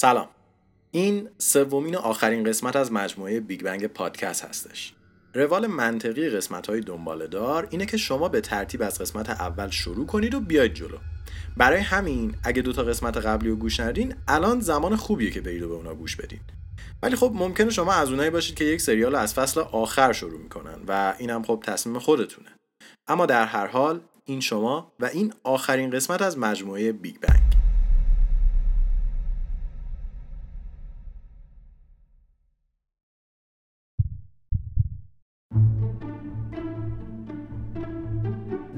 سلام. این سومین و آخرین قسمت از مجموعه بیگ بنگ پادکست هستش. روال منطقی قسمت های دنباله دار اینه که شما به ترتیب از قسمت اول شروع کنید و بیاید جلو. برای همین اگه دو تا قسمت قبلی رو گوش ندین الان زمان خوبیه که برید و به اونا گوش بدین. ولی خب ممکنه شما از اونایی باشید که یک سریال از فصل آخر شروع می‌کنن و اینم خب تصمیم خودتونه. اما در هر حال این شما و این آخرین قسمت از مجموعه بیگ بنگ.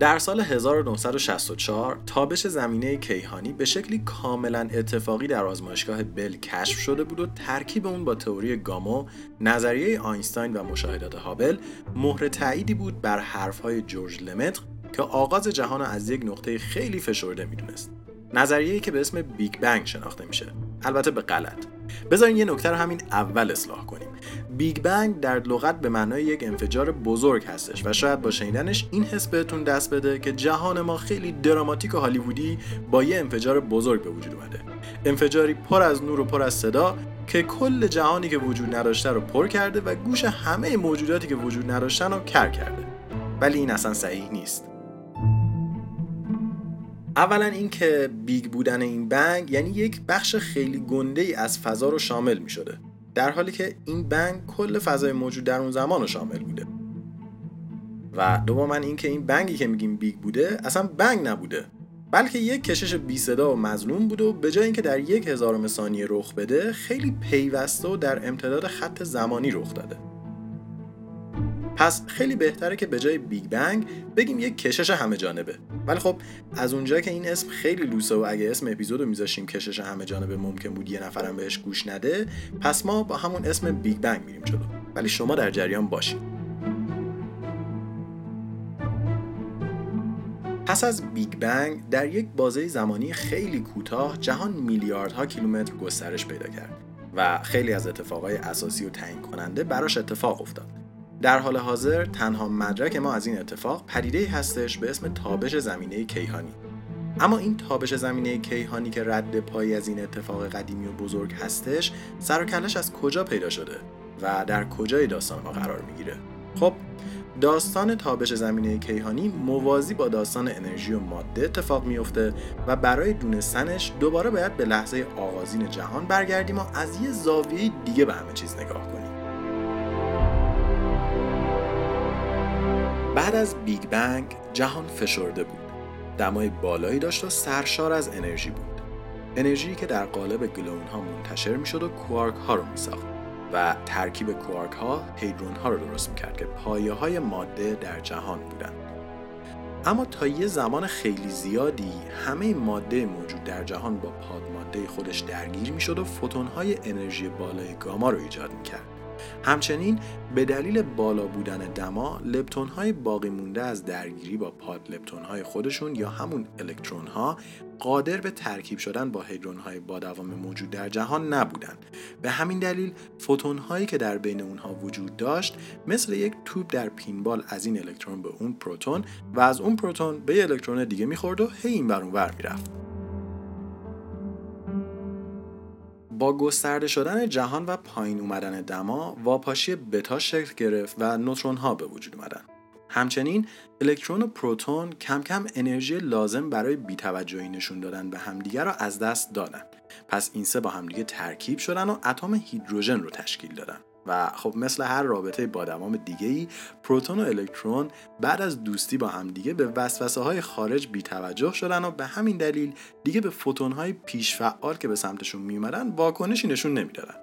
در سال 1964 تابش زمینه کیهانی به شکلی کاملا اتفاقی در آزمایشگاه بل کشف شده بود و ترکیب اون با تئوری گامو، نظریه اینشتین و مشاهدات هابل مهر تأییدی بود بر حرفهای جورج لمتر که آغاز جهان از یک نقطه خیلی فشرده می‌دونست. نظریه‌ای که به اسم بیگ بنگ شناخته میشه. البته به غلط. بذارین یه نکته رو همین اول اصلاح کنیم. بیگ بنگ در لغت به معنای یک انفجار بزرگ هستش و شاید با شنیدنش این حس بهتون دست بده که جهان ما خیلی دراماتیک و هالیوودی با یه انفجار بزرگ به وجود اومده. انفجاری پر از نور و پر از صدا که کل جهانی که وجود نداشته رو پر کرده و گوش همه موجوداتی که وجود نداشتن رو کر کرده. ولی این اصلا صحیح نیست. اولا اینکه big بودن این bang یعنی یک بخش خیلی گنده ای از فضا رو شامل می شده در حالی که این bang کل فضای موجود در اون زمان رو شامل بوده. و دوما اینکه این bang ی که میگیم big بوده اصلا bang نبوده. بلکه یک کشش بی صدا و مظلوم بود و به جای اینکه در یک هزارم ثانیه رخ بده خیلی پیوسته و در امتداد خط زمانی رخ داده. پس خیلی بهتره که به جای big bang بگیم یک کشش همه جانبه. ولی خب از اونجا که این اسم خیلی لوسه و اگه اسم اپیزود رو میذاشتیم کشش همه جانبه ممکن بود یه نفرم بهش گوش نده پس ما با همون اسم big bang میریم جلو. ولی شما در جریان باشید پس از بیگ بنگ در یک بازه زمانی خیلی کوتاه جهان میلیاردها کیلومتر گسترش پیدا کرد و خیلی از اتفاقای اساسی و تعیین کننده براش اتفاق افتاد. در حال حاضر تنها مدرک ما از این اتفاق پدیده هستش به اسم تابش زمینه کیهانی. اما این تابش زمینه کیهانی که رد پایی از این اتفاق قدیمی و بزرگ هستش سر و کلش از کجا پیدا شده و در کجای داستان ما قرار می‌گیره؟ خب داستان تابش زمینه کیهانی موازی با داستان انرژی و ماده اتفاق میفته و برای دونستنش دوباره باید به لحظه آغازین جهان برگردیم و از یه زاویه دیگه به همه چیز نگاه کنیم. بعد از بیگ بنگ جهان فشرده بود. دمای بالایی داشت و سرشار از انرژی بود. انرژی که در قالب گلون ها منتشر می شد و کوارک ها رو می ساخت و ترکیب کوارک ها هیدرون ها رو درست می کرد که پایه های ماده در جهان بودند. اما تا یه زمان خیلی زیادی همه ماده موجود در جهان با پاد ماده خودش درگیر می شد و فوتون های انرژی بالای گاما رو ایجاد می کرد همچنین به دلیل بالا بودن دما لپتون های باقی مونده از درگیری با پاد لپتون های خودشون یا همون الکترون ها قادر به ترکیب شدن با هیدرون های با دوام موجود در جهان نبودن. به همین دلیل فوتون هایی که در بین اونها وجود داشت مثل یک توپ در پینبال از این الکترون به اون پروتون و از اون پروتون به الکترون دیگه می‌خورد و هی این بر ور می‌رفت. با گسترده شدن جهان و پایین اومدن دما واپاشی بتا شکل گرفت و نوترون ها به وجود اومدن. همچنین الکترون و پروتون کم کم انرژی لازم برای بیتوجهی نشون دادن به همدیگر را از دست دادن. پس این سه با همدیگه ترکیب شدن و اتم هیدروژن رو تشکیل دادن. و خب مثل هر رابطه با دوام دیگه ای پروتون و الکترون بعد از دوستی با هم دیگه به وسوسه های خارج بیتوجه شدن و به همین دلیل دیگه به فوتون های پیش فعال که به سمتشون میومدن واکنشی نشون نمی‌دادن.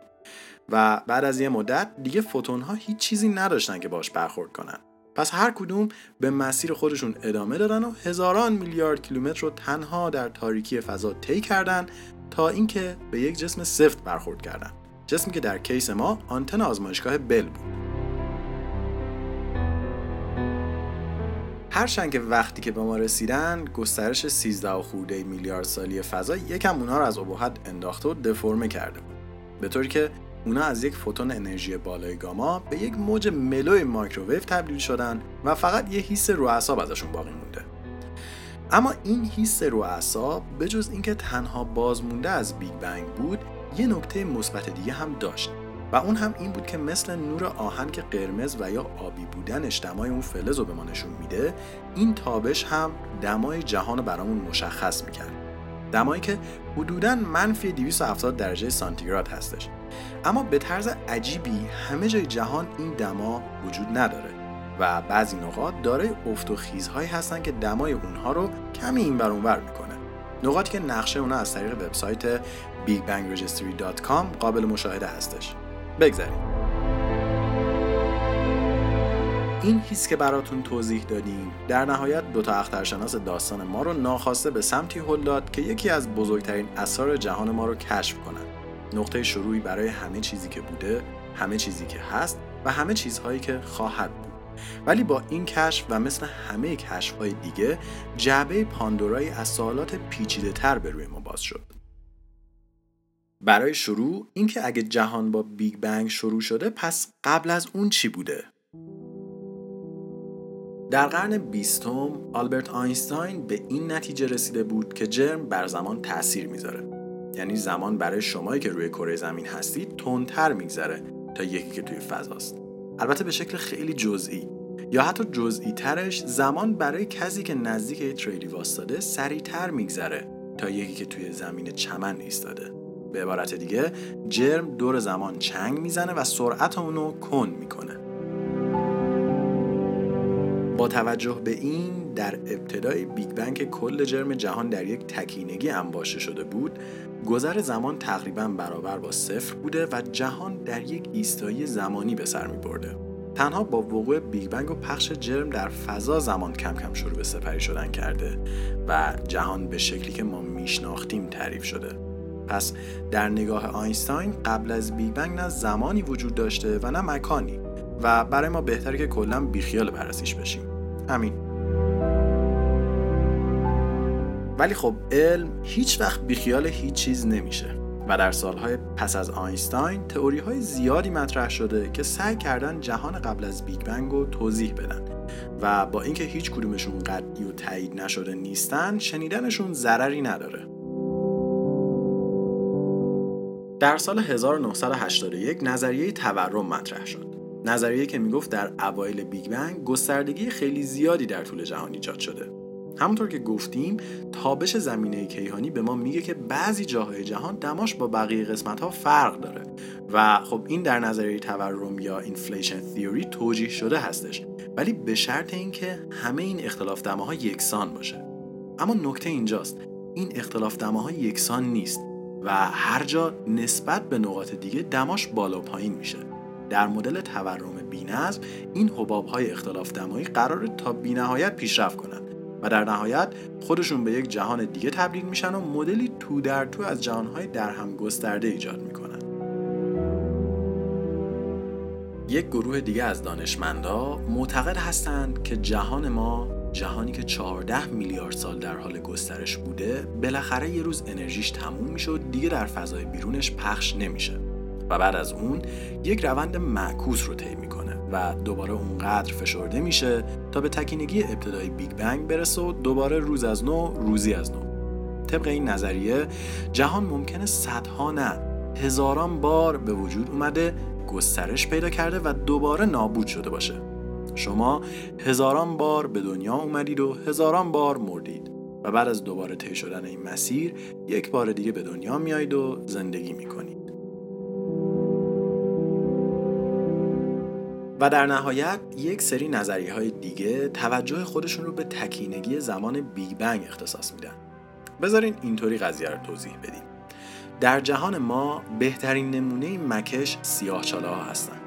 و بعد از یه مدت دیگه فوتون ها هیچ چیزی نداشتن که باش برخورد کنن. پس هر کدوم به مسیر خودشون ادامه دادن و هزاران میلیارد کیلومتر رو تنها در تاریکی فضا طی کردن تا اینکه به یک جسم سفت برخورد کردن. جسمی که در کیس ما آنتن آزمایشگاه بل بود. هرچند که وقتی که به ما رسیدن گسترش 13 و خورده میلیارد سالی فضا یکم اونها رو از ابهت انداخته و دفرمه کرده بود. به طوری که اونا از یک فوتون انرژی بالای گاما به یک موج mellow ی مایکروویو تبدیل شدن و فقط یه حس رو اعصاب ازشون باقی مونده. اما این حس رو اعصاب به جز اینکه تنها بازمونده از big bang بود یه نکته مثبت دیگه هم داشت و اون هم این بود که مثل نور آهن که قرمز و یا آبی بودنش دمای اون فلز رو به ما نشون میده این تابش هم دمای جهان رو برامون مشخص می‌کرد. دمایی که حدوداً منفی 270 درجه سانتیگراد هستش. اما به طرز عجیبی همه جای جهان این دما وجود نداره و بعضی نقاط دارای افت و خیزهایی هستن که دمای اونها رو کمی این بر اونور می‌کنه. نقاطی که نقشه اونها از طریق وبسایت bigbangregistry.com قابل مشاهده هستش. بگذاریم. این حس که براتون توضیح دادیم. در نهایت دو تا اخترشناس داستان ما رو ناخواسته به سمتی هل داد که یکی از بزرگترین اسرار جهان ما رو کشف کنن. نقطه شروعی برای همه چیزی که بوده همه چیزی که هست و همه چیزهایی که خواهد بود. ولی با این کشف و مثل همه کشف های دیگه جعبه پاندورایی از سوالات پیچیده تر به روی ما باز شد. برای شروع اینکه اگه جهان با big bang شروع شده پس قبل از اون چی بوده؟ در قرن بیستم آلبرت آینستاین به این نتیجه رسیده بود که جرم بر زمان تاثیر می‌ذاره. یعنی زمان برای شمایی که روی کره زمین هستید تندتر میگذره تا یکی که توی فضاست. البته به شکل خیلی جزئی. یا حتی جزئی ترش زمان برای کسی که نزدیک یه تریلی وایستاده سریعتر میگذره تا یکی که توی زمین چمن ایستاده. به عبارت دیگه جرم دور زمان چنگ می‌زنه و سرعت اونو کند می‌کنه. با توجه به این در ابتدای big bang کل جرم جهان در یک تکینگی انباشته شده بود گذر زمان تقریبا برابر با صفر بوده و جهان در یک ایستایی زمانی به سر می. تنها با وقوع big bang و پخش جرم در فضا زمان کم کم شروع به سپری شدن کرده و جهان به شکلی که ما میشناختیم تعریف شده. پس در نگاه آینستاین قبل از big bang نه زمانی وجود داشته و نه مکانی و برای ما بهتره که کلا بیخیال بررسیش بشیم. همین. ولی خب علم هیچ وقت بیخیال هیچ چیز نمیشه. و در سالهای پس از آینستاین تئوری های زیادی مطرح شده که سعی کردن جهان قبل از big bang رو توضیح بدن. و با اینکه هیچ کدومشون قطعی و تایید نشده نیستن شنیدنشون ضرری نداره. در سال 1981 نظریه تورم مطرح شد. نظریه که می‌گفت در اوایل big bang گستردگی خیلی زیادی در طول جهان ایجاد شده. همونطور که گفتیم تابش زمینه کیهانی به ما میگه که بعضی جاهای جهان دماش با بقیه قسمت ها فرق داره. و خب این در نظریه تورم یا inflation theory توجیه شده هستش. ولی به شرط اینکه همه این اختلاف دماها یکسان باشه. اما نکته اینجاست. این اختلاف دماها یکسان نیست و هر جا نسبت به نقاط دیگه دماش بالا پایین میشه. در مدل تورم بینظم این حباب های اختلاف دمایی قرار تا بینهایت پیشرفت کنند و در نهایت خودشون به یک جهان دیگه تبدیل میشن و مدلی تو در تو از جهانهای در هم گسترده ایجاد می‌کنن. یک گروه دیگه از دانشمندا معتقد هستند که جهان ما جهانی که 14 میلیارد سال در حال گسترش بوده بالاخره یه روز انرژیش تموم میشه و دیگه در فضای بیرونش پخش نمیشه. و بعد از اون یک روند معکوس رو طی می‌کنه. و دوباره اونقدر فشرده میشه تا به تکینگی ابتدای بیگ بنگ برسه و دوباره روز از نو روزی از نو. طبق این نظریه جهان ممکنه صدها نه هزاران بار به وجود اومده گسترش پیدا کرده و دوباره نابود شده باشه. شما هزاران بار به دنیا اومدید و هزاران بار مردید و بعد از دوباره طی شدن این مسیر یک بار دیگه به دنیا میایید و زندگی می‌کنید. و در نهایت یک سری نظریه های دیگه توجه خودشون رو به تکینگی زمان بیگ بنگ اختصاص میدن. بذارین اینطوری قضیه رو توضیح بدیم. در جهان ما بهترین نمونه مکش سیاه ها هستن.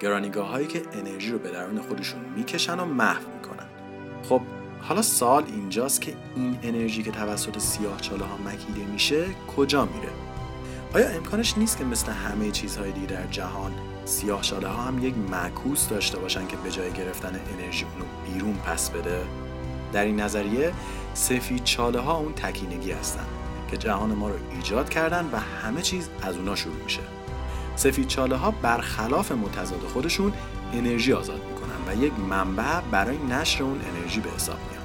گرانیگاه هایی که انرژی رو به درون خودشون می‌کشن و محو می‌کنن. خب حالا سال اینجاست که این انرژی که توسط سیاه ها مکیده میشه کجا میره؟ آیا امکانش نیست که مثل همه چیزهای دیگه در جهان سیاه شاله ها هم یک معکوس داشته باشن که به جای گرفتن انرژی اونو بیرون پس بده. در این نظریه سفید چاله ها اون تکینگی هستن که جهان ما رو ایجاد کردن و همه چیز از اونا شروع میشه. سفید چاله ها برخلاف متضاد خودشون انرژی آزاد می‌کنن و یک منبع برای نشر اون انرژی به حساب میان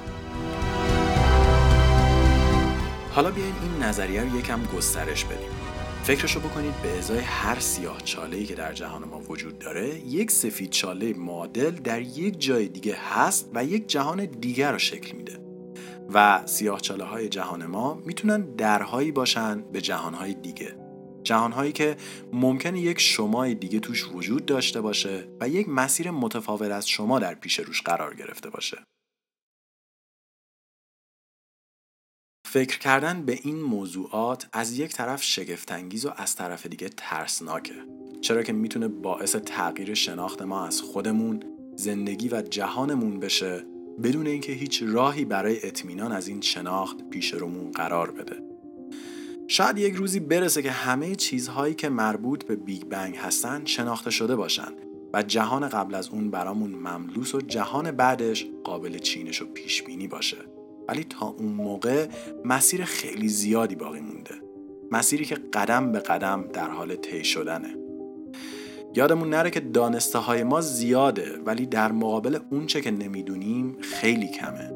حالا بیایم این نظریه رو یکم گسترش بدیم. فکرشو بکنید به ازای هر سیاه چاله که در جهان ما وجود داره یک سفید چاله معادل در یک جای دیگه هست و یک جهان دیگر رو شکل میده. و سیاه چاله های جهان ما می‌تونن درهایی باشن به جهانهای دیگه. جهانهایی که ممکنه یک شمای دیگه توش وجود داشته باشه و یک مسیر متفاوت از شما در پیش روش قرار گرفته باشه. فکر کردن به این موضوعات از یک طرف شگفتانگیز و از طرف دیگه ترسناکه. چرا که می‌تونه باعث تغییر شناخت ما از خودمون زندگی و جهانمون بشه بدون اینکه هیچ راهی برای اطمینان از این شناخت پیش رومون قرار بده. شاید یک روزی برسه که همه چیزهایی که مربوط به بیگ بنگ هستن شناخته شده باشن و جهان قبل از اون برامون مملوس و جهان بعدش قابل چینش و پیش بینی باشه. ولی تا اون موقع مسیر خیلی زیادی باقی مونده. مسیری که قدم به قدم در حال طی شدنه. یادمون نره که دانسته های ما زیاده ولی در مقابل اونچه که نمی‌دونیم خیلی کمه.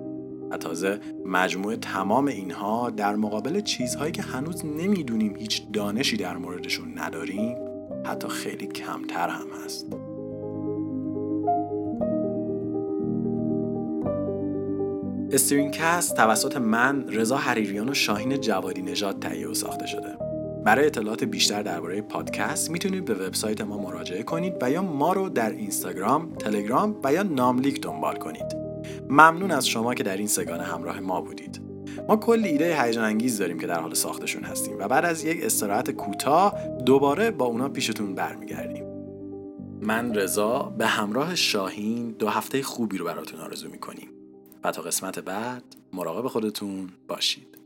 و تازه مجموع تمام اینها در مقابل چیزهایی که هنوز نمی‌دونیم هیچ دانشی در موردشون نداریم حتی خیلی کمتر هم هست. استرینکست توسط من رضا حریریان و شاهین جوادی نژاد تهیه و ساخته شده برای اطلاعات بیشتر درباره پادکست می‌تونید به وبسایت ما مراجعه کنید و یا ما رو در اینستاگرام، تلگرام و یا ناملیک دنبال کنید. ممنون از شما که در این سگانه همراه ما بودید. ما کلی ایده هیجان انگیز داریم که در حال ساختشون هستیم و بعد از یک استراحت کوتاه دوباره با اونا پیشتون برمیگردیم. من رضا به همراه شاهین دو هفته خوبی رو براتون آرزو می‌کنیم. و تا قسمت بعد مراقب خودتون باشید.